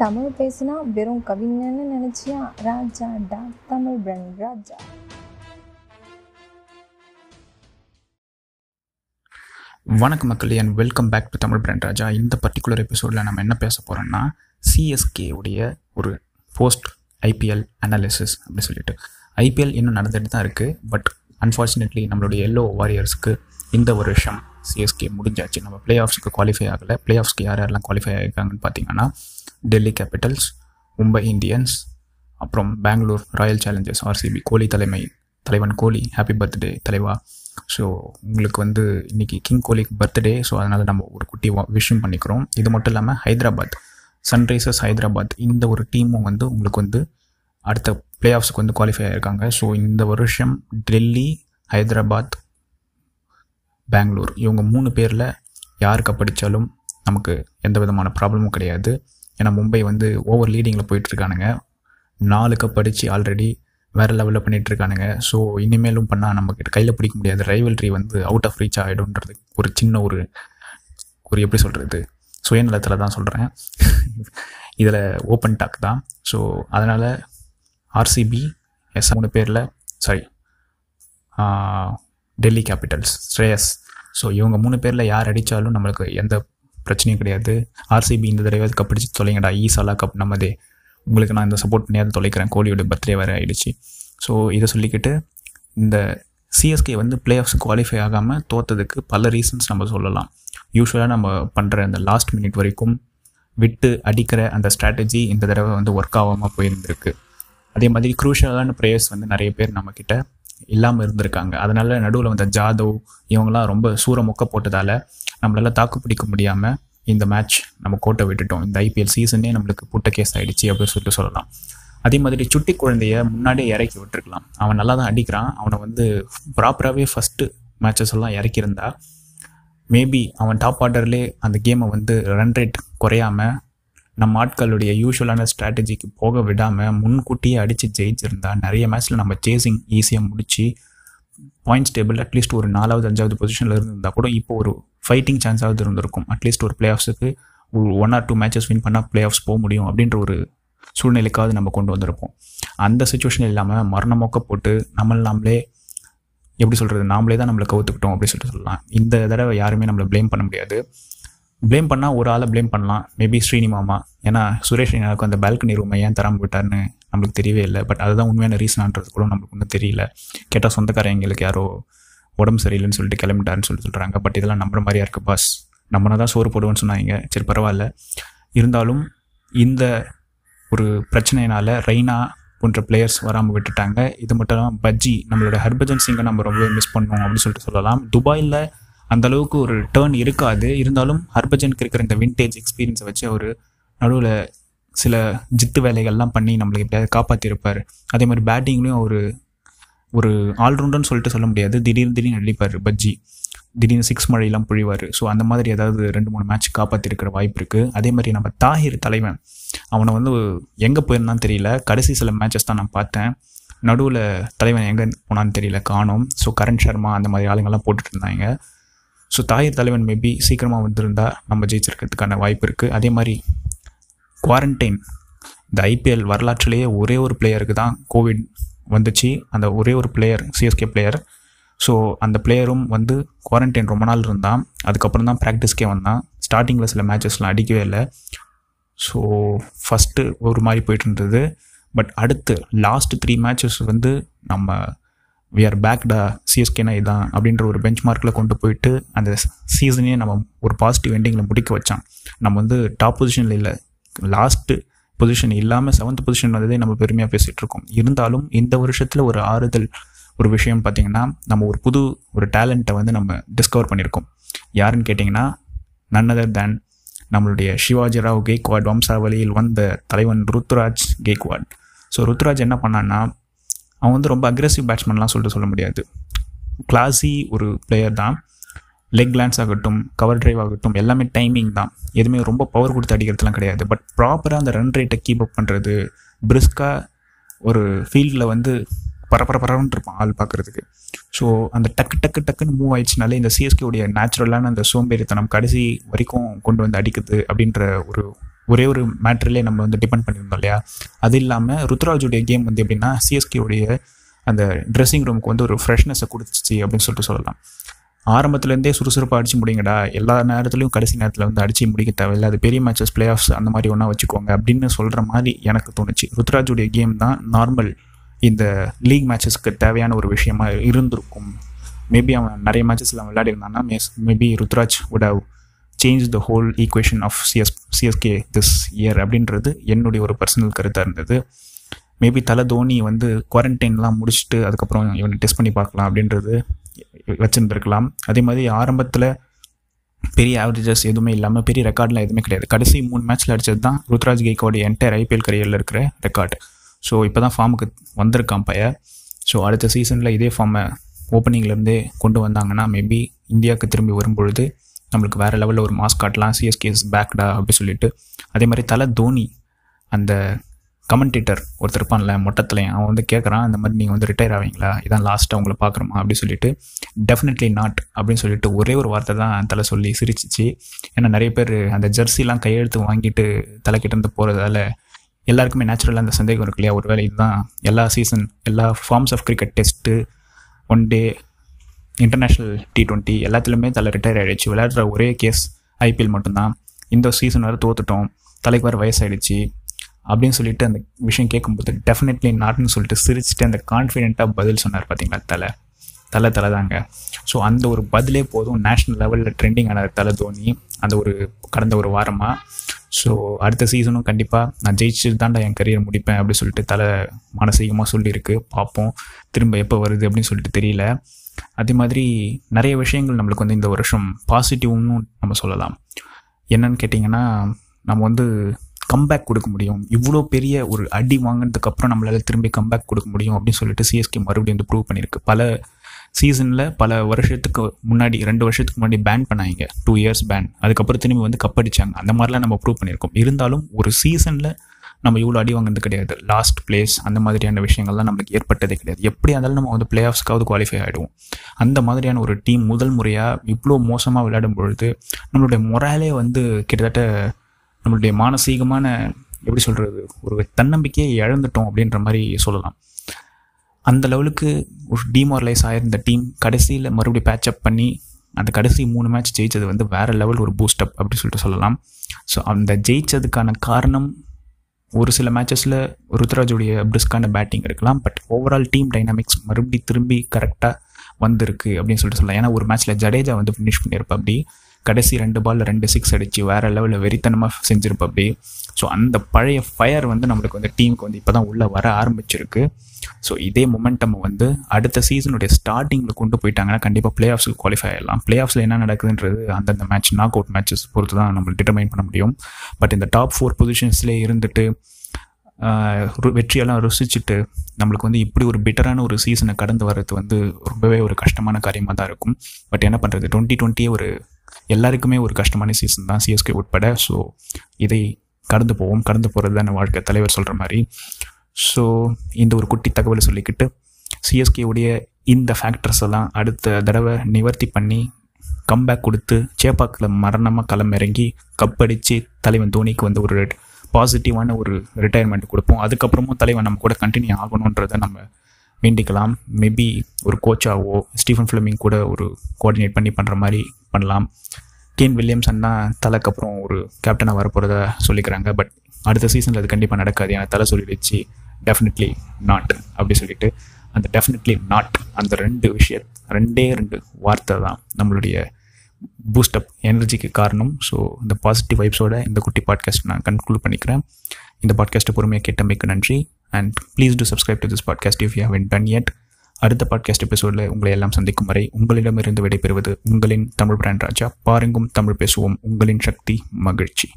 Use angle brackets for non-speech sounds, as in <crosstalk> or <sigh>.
தமிழ் பேசினா வெறும் கவிஞன்னு நினைச்சியா? ராஜா டா தமிழ் பிரன் ராஜா. வணக்கம் மக்கள் and welcome back to Tamil brand Raja. இந்த பர்டிகுலர் எபிசோடில் நம்ம என்ன பேச போகிறோம்னா சிஎஸ்கே உடைய ஒரு போஸ்ட் ஐபிஎல் அனாலிசிஸ் அப்படின்னு சொல்லிட்டு. ஐபிஎல் இன்னும் நடந்துட்டு தான் இருக்குது பட் அன்ஃபார்ச்சுனேட்லி நம்மளுடைய எல்லோ வாரியர்ஸ்க்கு இந்த ஒரு வருஷம் சிஎஸ்கே முடிஞ்சாச்சு. நம்ம பிளே ஆஃப்ஸ்க்கு குவாலிஃபை ஆகலை. பிளே ஆஃப்ஸ்க்கு யார் யாரெல்லாம் குவாலிஃபை ஆகிருக்காங்கன்னு பார்த்தீங்கன்னா டெல்லி கேபிட்டல்ஸ் மும்பை இந்தியன்ஸ் அப்புறம் Bangalore Royal Challengers RCB Kohli தலைமை தலைவன் கோலி ஹாப்பி பர்த்டே தலைவா. ஸோ உங்களுக்கு வந்து இன்றைக்கி கிங் கோலிக்கு பர்த்டே ஸோ அதனால் நம்ம ஒரு குட்டி விஷயம் பண்ணிக்கிறோம். இது மட்டும் இல்லாமல் ஹைதராபாத் சன்ரைசர்ஸ் ஹைதராபாத் இந்த ஒரு டீமும் வந்து உங்களுக்கு வந்து அடுத்த பிளே ஆஃப்ஸுக்கு வந்து குவாலிஃபை ஆகிருக்காங்க ஸோ இந்த வருஷம் டெல்லி ஹைதராபாத் பெங்களூர் இவங்க மூணு பேரில் யார் படித்தாலும் நமக்கு எந்த விதமான ப்ராப்ளமும் கிடையாது. ஏன்னா மும்பை வந்து ஓவர் லீடிங்கில் போயிட்டுருக்கானுங்க. நாலு கப் அடித்து ஆல்ரெடி வேறு லெவலில் பண்ணிகிட்ருக்கானுங்க ஸோ இனிமேலும் பண்ணால் நம்மக்கிட்ட கையில் பிடிக்க முடியாது. ரைவல்ரி வந்து அவுட் ஆஃப் ரீச் ஆகிடும்ன்றது ஒரு சின்ன ஒரு ஒரு எப்படி சொல்கிறது சுயநலத்தில் தான் சொல்கிறேன் <laughs> இதில் ஓப்பன் டாக் தான். ஸோ அதனால் ஆர்சிபி எஸ் மூணு பேரில் sorry Delhi Capitals Shreyas so இவங்க மூணு பேரில் யார் அடித்தாலும் நம்மளுக்கு எந்த பிரச்சனையும் கிடையாது. ஆர்சிபி இந்த தடவை கப் அடிச்சு தொலைங்கடா. E ஈசாலா கப் நம்மதே. உங்களுக்கு நான் இந்த சப்போர்ட் பண்ணியாவது தொலைக்கிறேன். கோலியோட பர்த்டே வேறு ஆகிடுச்சு ஸோ இதை சொல்லிக்கிட்டு இந்த சிஎஸ்கே வந்து பிளே ஆஃப்ஸ் குவாலிஃபை ஆகாமல் தோத்ததுக்கு பல ரீசன்ஸ் நம்ம சொல்லலாம். யூஸ்வலாக நம்ம பண்ணுற அந்த லாஸ்ட் மினிட் வரைக்கும் விட்டு அடிக்கிற அந்த ஸ்ட்ராட்டஜி இந்த தடவை வந்து ஒர்க் ஆகாமல் போயிருந்திருக்கு. அதே மாதிரி குரூஷியலான ப்ளேயர்ஸ் வந்து நிறைய பேர் நம்மக்கிட்ட இல்லாமல் இருந்திருக்காங்க. அதனால் நடுவில் வந்த ஜாதவ் இவங்களாம் ரொம்ப சூற மொக்க போட்டதால் நம்மளால் தாக்கு பிடிக்க முடியாமல் இந்த மேட்ச் நம்ம கோட்டை விட்டுட்டோம். இந்த ஐபிஎல் சீசனே நம்மளுக்கு புட்ட கேஸ் ஆகிடுச்சு அப்படின்னு சொல்லிட்டு சொல்லலாம். அதே மாதிரி சுட்டி குழந்தைய முன்னாடியே இறக்கி விட்டுருக்கலாம். அவன் நல்லா தான் அடிக்கிறான். அவனை வந்து ப்ராப்பராகவே ஃபஸ்ட்டு மேட்சஸ் எல்லாம் இறக்கியிருந்தா மேபி அவன் டாப் ஆர்டர்லேயே அந்த கேமை வந்து ரன் ரேட் குறையாமல் நம்ம ஆட்களுடைய யூஸ்வலான ஸ்ட்ராட்டஜிக்கு போக விடாமல் முன்கூட்டியே அடித்து ஜெயிச்சிருந்தா நிறைய மேட்ச்சில் நம்ம சேசிங் ஈஸியாக முடித்து பாயிண்ட்ஸ் டேபிள் அட்லீஸ்ட் ஒரு நாலாவது அஞ்சாவது பொசிஷனில் இருந்திருந்தால் கூட இப்போ ஒரு ஃபைட்டிங் சான்ஸாவது இருந்திருக்கும். அட்லீஸ்ட் ஒரு பிளே ஆஃப்ஸுக்கு one or two matches win பண்ணால் பிளே ஆஃப்ஸ் போக முடியும் அப்படின்ற ஒரு சூழ்நிலைக்காவது நம்ம கொண்டு வந்திருப்போம். அந்த சுச்சுவேஷன் இல்லாமல் மரணமொக்க போட்டு நம்மள நாமளே எப்படி சொல்கிறது நாமளே தான் நம்மளை கவுத்துக்கிட்டோம் அப்படின்னு சொல்லிட்டு சொல்லலாம். இந்த தடவை யாருமே நம்மளை ப்ளேம் பண்ண முடியாது. ப்ளேம் பண்ணால் ஒரு ஆளை ப்ளேம் பண்ணலாம். மேபி ஸ்ரீனி மாமா ஏன்னா சுரேஷ் எனக்கு அந்த பால்கனி ரூமை ஏன் தராமல் விட்டார்னு நம்மளுக்கு தெரியவே இல்லை. பட் அதுதான் உண்மையான ரீசனான்றது கூட நம்மளுக்கு ஒன்றும் தெரியல. கேட்டால் சொந்தக்காரன் எங்களுக்கு யாரோ உடம்பு சரியில்லைன்னு சொல்லிட்டு கிளம்பிட்டாருன்னு சொல்லி சொல்கிறாங்க பட் இதெல்லாம் நம்புற மாதிரியா இருக்குது பாஸ் நம்மனா தான் சோறு போடுவோன்னு சொன்னாங்க. சரி பரவாயில்ல. இருந்தாலும் இந்த ஒரு பிரச்சனையினால் ரெய்னா போன்ற பிளேயர்ஸ் வராமல் விட்டுட்டாங்க. இது மட்டும் இல்லாமல் பஜ்ஜி நம்மளோட ஹர்பஜன் சிங்கை நம்ம ரொம்பவே மிஸ் பண்ணுவோம் அப்படின்னு சொல்லிட்டு சொல்லலாம். துபாயில் அந்த அளவுக்கு ஒரு டேர்ன் இருக்காது. இருந்தாலும் ஹர்பஜனுக்கு இருக்கிற இந்த விண்டேஜ் எக்ஸ்பீரியன்ஸை வச்சு அவர் நடுவில் சில ஜித்து வேலைகள்லாம் பண்ணி நம்மளுக்கு எப்படியாவது காப்பாற்றிருப்பார் அதே மாதிரி பேட்டிங்லேயும் ஒரு ஒரு ஆல்ரவுண்டர்னு சொல்லிட்டு சொல்ல முடியாது. திடீர்னு திடீர்னு அடிப்பார் பஜ்ஜி. திடீர்னு சிக்ஸ் மழையெல்லாம் புழிவார். ஸோ அந்த மாதிரி ஏதாவது ரெண்டு மூணு மேட்ச் காப்பாற்றிருக்கிற வாய்ப்பு இருக்குது அதே மாதிரி நம்ம தாகிர் தலைவன் அவனை வந்து எங்கே போயிருந்தான்னு தெரியல. கடைசி சில மேட்சஸ் தான் நான் பார்த்தேன். நடுவில் தலைவன் எங்கே போனான்னு தெரியல காணோம். ஸோ கரண் சர்மா அந்த மாதிரி ஆளுங்கள்லாம் போட்டுட்டு இருந்தாங்க. ஸோ தாயிர் தலைவன் மேபி சீக்கிரமாக வந்திருந்தா நம்ம ஜெயிச்சிருக்கிறதுக்கான வாய்ப்பு இருக்குது அதே மாதிரி குவாரண்டைன் இந்த ஐபிஎல் வரலாற்றிலேயே ஒரே ஒரு பிளேயருக்கு தான் கோவிட் வந்துச்சு. அந்த ஒரே ஒரு பிளேயர் சிஎஸ்கே பிளேயர் ஸோ அந்த பிளேயரும் வந்து குவாரண்டைன் ரொம்ப நாள் இருந்தான். அதுக்கப்புறம் தான் ப்ராக்டிஸ்க்கே வந்தான். ஸ்டார்டிங்கில் சில மேட்சஸ்லாம் அடிக்கவே இல்லை. ஸோ ஃபஸ்ட்டு ஒரு மாதிரி போயிட்டு இருந்தது. பட் அடுத்து லாஸ்ட் த்ரீ மேட்சஸ் வந்து நம்ம வி ஆர் பேக்டா சிஎஸ்கேனா இதான் அப்படின்ற ஒரு பெஞ்ச் மார்க்கில் கொண்டு போயிட்டு அந்த சீசனே நம்ம ஒரு பாசிட்டிவ் எண்டிங்கில் முடிக்க வச்சான். நம்ம வந்து டாப் பொசிஷனில் இல்லை. லாஸ்ட்டு பொசிஷன் இல்லாமல் செவன்த் பொசிஷன் வந்ததே நம்ம பெருமையாக பேசிகிட்டு இருக்கோம். இருந்தாலும் இந்த வருஷத்தில் ஒரு ஆறுதல் ஒரு விஷயம் பார்த்திங்கன்னா நம்ம ஒரு புது ஒரு டேலண்ட்டை வந்து நம்ம டிஸ்கவர் பண்ணியிருக்கோம். யாருன்னு கேட்டிங்கன்னா நன் அதர் தேன் நம்மளுடைய சிவாஜி ராவ் கேக்வாட் வம்சாவளியில் வந்த தலைவன் ருத்ராஜ் கேக்வாட் ஸோ ருத்ராஜ் என்ன பண்ணான்னா அவன் வந்து ரொம்ப அக்ரெசிவ் பேட்ஸ்மேன்லாம் சொல்லிட்டு சொல்ல முடியாது. கிளாஸி ஒரு பிளேயர் தான். லெக் லேண்ட்ஸ் ஆகட்டும் கவர் ட்ரைவ் ஆகட்டும் எல்லாமே டைமிங் தான். எதுவுமே ரொம்ப பவர் கொடுத்து அடிக்கிறதுலாம் கிடையாது. பட் ப்ராப்பராக அந்த ரன் ரேட்டை கீப் அப் பண்ணுறது பிரிஸ்காக ஒரு ஃபீல்டில் வந்து பரபர இருப்பான் ஆள் பார்க்குறதுக்கு. ஸோ அந்த டக்கு டக்கு டக்குன்னு மூவ் ஆயிடுச்சுனாலே இந்த சிஎஸ்கேவுடைய நேச்சுரலான அந்த சோம்பேறித்தனம் கடைசி வரைக்கும் கொண்டு வந்து அடிக்குது அப்படின்ற ஒரு ஒரே ஒரு மேட்ரிலே நம்ம வந்து டிபெண்ட் பண்ணியிருந்தோம் இல்லையா? அது இல்லாமல் ருத்ராஜுடைய கேம் வந்து எப்படின்னா சிஎஸ்கேவுடைய அந்த ட்ரெஸ்ஸிங் ரூமுக்கு வந்து ஒரு ஃப்ரெஷ்னஸை கொடுத்துச்சு அப்படின்னு சொல்லிட்டு சொல்லலாம். ஆரம்பத்துலேருந்தே சுறுசுறுப்பாக அடிச்சு முடிங்கடா. எல்லா நேரத்துலையும் கடைசி நேரத்தில் வந்து அடிச்சு முடிக்க தேவையில்லை. அது பெரிய மேட்சஸ் பிளே ஆஃப்ஸ் அந்த மாதிரி ஒன்றா வச்சுக்கோங்க அப்படின்னு சொல்கிற மாதிரி எனக்கு தோணுச்சு. ருத்ராஜுடைய கேம் தான் நார்மல் இந்த லீக் மேட்சஸ்க்கு தேவையான ஒரு விஷயமா இருந்திருக்கும். மேபி அவன் நிறைய மேட்சஸில் அவன் விளையாடி இருந்தான்னா maybe Ruturaj would have change the whole equation of CS CSK this year அப்படின்றது என்னுடைய ஒரு பர்சனல் கருத்தாக இருந்தது. மேபி தலை தோனி வந்து குவாரண்டைன்லாம் முடிச்சுட்டு அதுக்கப்புறம் இவனை டெஸ்ட் பண்ணி பார்க்கலாம் அப்படின்றது வச்சுருந்துருக்கலாம். அதே மாதிரி ஆரம்பத்தில் பெரிய ஆவரேஜஸ் எதுவுமே இல்லாமல் பெரிய ரெக்கார்ட்லாம் எதுவுமே கிடையாது. கடைசி மூணு மேட்ச்சில் அடிச்சது தான் ருத்ராஜ் கேக்கோடைய என்டையர் ஐபிஎல் கரியரில் இருக்கிற ரெக்கார்டு ஸோ இப்போ தான் ஃபார்முக்கு வந்திருக்கான் பைய. ஸோ அடுத்த சீசனில் இதே ஃபார்மை ஓப்பனிங்லேருந்தே கொண்டு வந்தாங்கன்னா மேபி இந்தியாவுக்கு திரும்பி வரும்பொழுது நம்மளுக்கு வேறு லெவலில் ஒரு மாஸ்க் காட்டலாம். சிஎஸ்கேஸ் பேக்டா அப்படி சொல்லிட்டு. அதே மாதிரி தலை தோனி அந்த கமெண்டேட்டர் ஒருத்தர் இருப்பான்ல மொட்டத்துலையும். அவன் வந்து கேட்குறான் இந்த மாதிரி நீங்கள் வந்து ரிட்டையர் ஆவீங்களா? இதான் லாஸ்ட்டாக உங்களை பார்க்குறோமா அப்படின்னு சொல்லிட்டு டெஃபினெட்லி நாட் அப்படின்னு சொல்லிட்டு ஒரே ஒரு வார்த்தை தான் தலை சொல்லி சிரிச்சிச்சு. ஏன்னா நிறைய பேர் அந்த ஜெர்சிலாம் கையெழுத்து வாங்கிட்டு தலைக்கிட்ட இருந்து போகிறதால எல்லாருக்குமே நேச்சுரலாக அந்த சந்தேகம் இருக்கு இல்லையா? ஒரு வேலை இதுதான் எல்லா சீசன் எல்லா forms of cricket test one day international T twenty எல்லாத்துலேயுமே தலை ரிட்டையர் ஆகிடுச்சு விளையாடுற ஒரே கேஸ் ஐபிஎல் மட்டும்தான். இந்த சீசன் வேறு தோத்துட்டோம். தலைக்கு வர வயசாயிடுச்சு. அப்படின்னு சொல்லிட்டு அந்த விஷயம் கேட்கும்போது டெஃபினெட்லி நாட்னு சொல்லிட்டு சிரிச்சுட்டு அந்த கான்ஃபிடென்ட்டாக பதில் சொன்னார் பார்த்தீங்களா? தலை. தலை தலை தாங்க. ஸோ அந்த ஒரு பதிலே போதும். நேஷ்னல் லெவலில் ட்ரெண்டிங் ஆன தலை தோனி அந்த ஒரு கடந்த ஒரு வாரமாக ஸோ அடுத்த சீசனும் கண்டிப்பாக நான் ஜெயிச்சு தாண்டா என் கரியர் முடிப்பேன் அப்படின்னு சொல்லிட்டு தலை மானசீகமாக சொல்லியிருக்கு. பார்ப்போம். திரும்ப எப்போ வருது அப்படின்னு சொல்லிட்டு தெரியல. அதே மாதிரி நிறைய விஷயங்கள் நம்மளுக்கு வந்து இந்த வருஷம் பாசிட்டிவ்னு நம்ம சொல்லலாம். என்னன்னு கேட்டிங்கன்னா நம்ம வந்து கம்பேக் கொடுக்க முடியும். இவ்வளோ பெரிய ஒரு அடி வாங்கினதுக்கப்புறம் நம்மளால் திரும்பி கம்பேக் கொடுக்க முடியும் அப்படின்னு சொல்லிட்டு சிஎஸ்கே மறுபடியும் வந்து ப்ரூவ் பண்ணியிருக்கு. பல சீசனில் பல வருஷத்துக்கு முன்னாடி ரெண்டு வருஷத்துக்கு முன்னாடி பேன் பண்ணாங்க. டூ இயர்ஸ் பேன் அதுக்கப்புறம் திரும்பி வந்து கப்படிச்சாங்க அந்த மாதிரிலாம் நம்ம ப்ரூவ் பண்ணியிருக்கோம். இருந்தாலும் ஒரு சீசனில் நம்ம இவ்வளோ அடி வாங்கினது கிடையாது. லாஸ்ட் பிளேஸ் அந்த மாதிரியான விஷயங்கள்லாம் நம்மளுக்கு ஏற்பட்டதே கிடையாது. எப்படி இருந்தாலும் நம்ம வந்து பிளே ஆஃப்ஸ்க்காவது குவாலிஃபை ஆகிடுவோம் அந்த மாதிரியான ஒரு டீம் முதல் முறையாக இவ்வளோ மோசமாக விளையாடும் பொழுது நம்மளுடைய மொராலே வந்து கிட்டத்தட்ட நம்மளுடைய மானசீகமான எப்படி சொல்கிறது ஒரு தன்னம்பிக்கையை இழந்துட்டோம் அப்படின்ற மாதிரி சொல்லலாம். அந்த லெவலுக்கு ஒரு டீமாரலைஸ் ஆயிருந்த டீம் கடைசியில் மறுபடியும் பேட்சப் பண்ணி அந்த கடைசி மூணு மேட்ச் ஜெயித்தது வந்து வேறு லெவல் ஒரு பூஸ்டப் அப்படி சொல்லிட்டு சொல்லலாம். ஸோ அந்த ஜெயித்ததுக்கான காரணம் ஒரு சில மேட்சஸில் ருத்ராஜுடைய பிரிஸ்கான பேட்டிங் இருக்கலாம் பட் ஓவரால் டீம் டைனாமிக்ஸ் மறுபடி திரும்பி கரெக்டாக வந்திருக்கு அப்படின்னு சொல்லிட்டு சொல்லலாம். ஏன்னா ஒரு மேட்ச்சில் ஜடேஜா வந்து ஃபினிஷ் பண்ணியிருப்பா அப்படி கடைசி ரெண்டு பாலில் ரெண்டு சிக்ஸ் அடித்து வேறு லெவலில் வெறித்தனமாக செஞ்சிருப்பா ஸோ அந்த பழைய ஃபயர் வந்து நம்மளுக்கு வந்து டீமுக்கு வந்து இப்போ தான் உள்ளே வர ஆரம்பிச்சிருக்கு. ஸோ இதே மொமெண்டம் வந்து அடுத்த சீசனுடைய ஸ்டார்டிங்கில் கொண்டு போயிட்டாங்கன்னா கண்டிப்பாக பிளே ஆஃப்ஸுக்கு குவாலிஃபை ஆகிடலாம் பிளே ஆஃப்ஸில் என்ன நடக்குதுன்றது அந்தந்த மேட்ச் நாக் அவுட் மேட்சஸ் பொறுத்து தான் நம்ம டிட்டர்மைன் பண்ண முடியும். பட் இந்த டாப் ஃபோர் பொசிஷன்ஸ்லேயே இருந்துட்டு வெற்றியெல்லாம் ருசிச்சுட்டு நம்மளுக்கு வந்து இப்படி ஒரு பெட்டரான ஒரு சீசனை கடந்து வர்றது வந்து ரொம்பவே ஒரு கஷ்டமான காரியமாக தான் இருக்கும். பட் என்ன பண்ணுறது டுவெண்ட்டி டுவெண்ட்டியே ஒரு எல்லாருக்குமே ஒரு கஷ்டமான சீசன் தான் சிஎஸ்கே உட்பட. ஸோ இதை கடந்து போவோம். கடந்து போகிறது தான் வாழ்க்கை. தலைவர் சொல்கிற மாதிரி. ஸோ இந்த ஒரு குட்டி தகவலை சொல்லிக்கிட்டு சிஎஸ்கேவுடைய இந்த ஃபேக்டர்ஸ் எல்லாம் அடுத்த தடவை நிவர்த்தி பண்ணி கம்பேக் கொடுத்து சேப்பாக்கில் மரணமாக களம் இறங்கி கப் அடித்து தலைவன் தோனிக்கு வந்து ஒரு பாசிட்டிவான ஒரு ரிட்டையர்மெண்ட் கொடுப்போம். அதுக்கப்புறமும் தலைவன் நம்ம கூட கண்டினியூ ஆகணுன்றதை நம்ம வேண்டிக்கலாம் மேபி ஒரு கோச்சாவோ ஸ்டீஃபன் ஃபிளமிங் கூட ஒரு கோஆர்டினேட் பண்ணி பண்ணுற மாதிரி பண்ணலாம். கேன் வில்லியம்சன் தான் தலைக்கு அப்புறம் ஒரு கேப்டனாக வரப்போகிறத சொல்லிக்கிறாங்க. பட் அடுத்த சீசனில் அது கண்டிப்பாக நடக்காது. ஏன்னா தலை சொல்லிடுச்சு டெஃபினெட்லி நாட் அப்படி சொல்லிட்டு அந்த டெஃபினெட்லி நாட் அந்த ரெண்டு விஷயம் ரெண்டே ரெண்டு வார்த்தை தான் நம்மளுடைய பூஸ்டப் எனர்ஜிக்கு காரணம். ஸோ இந்த பாசிட்டிவ் வைப்ஸோட இந்த குட்டி பாட்காஸ்ட் நான் கன்க்ளூட் பண்ணிக்கிறேன். இந்த பாட்காஸ்ட்டை பொறுமையாக கேட்டமைக்கு நன்றி. And please do subscribe to this podcast if you have done yet. அடுத்த பாட்காஸ்ட் எபிசோடில் உங்களை எல்லாம் சந்திக்கும் வரை உங்களிடமிருந்து விடைபெறுவது உங்களின் தமிழ் பிராண்ட் ராஜா. பாருங்கும் தமிழ் பேசுவோம். உங்களின் சக்தி மகிழ்ச்சி.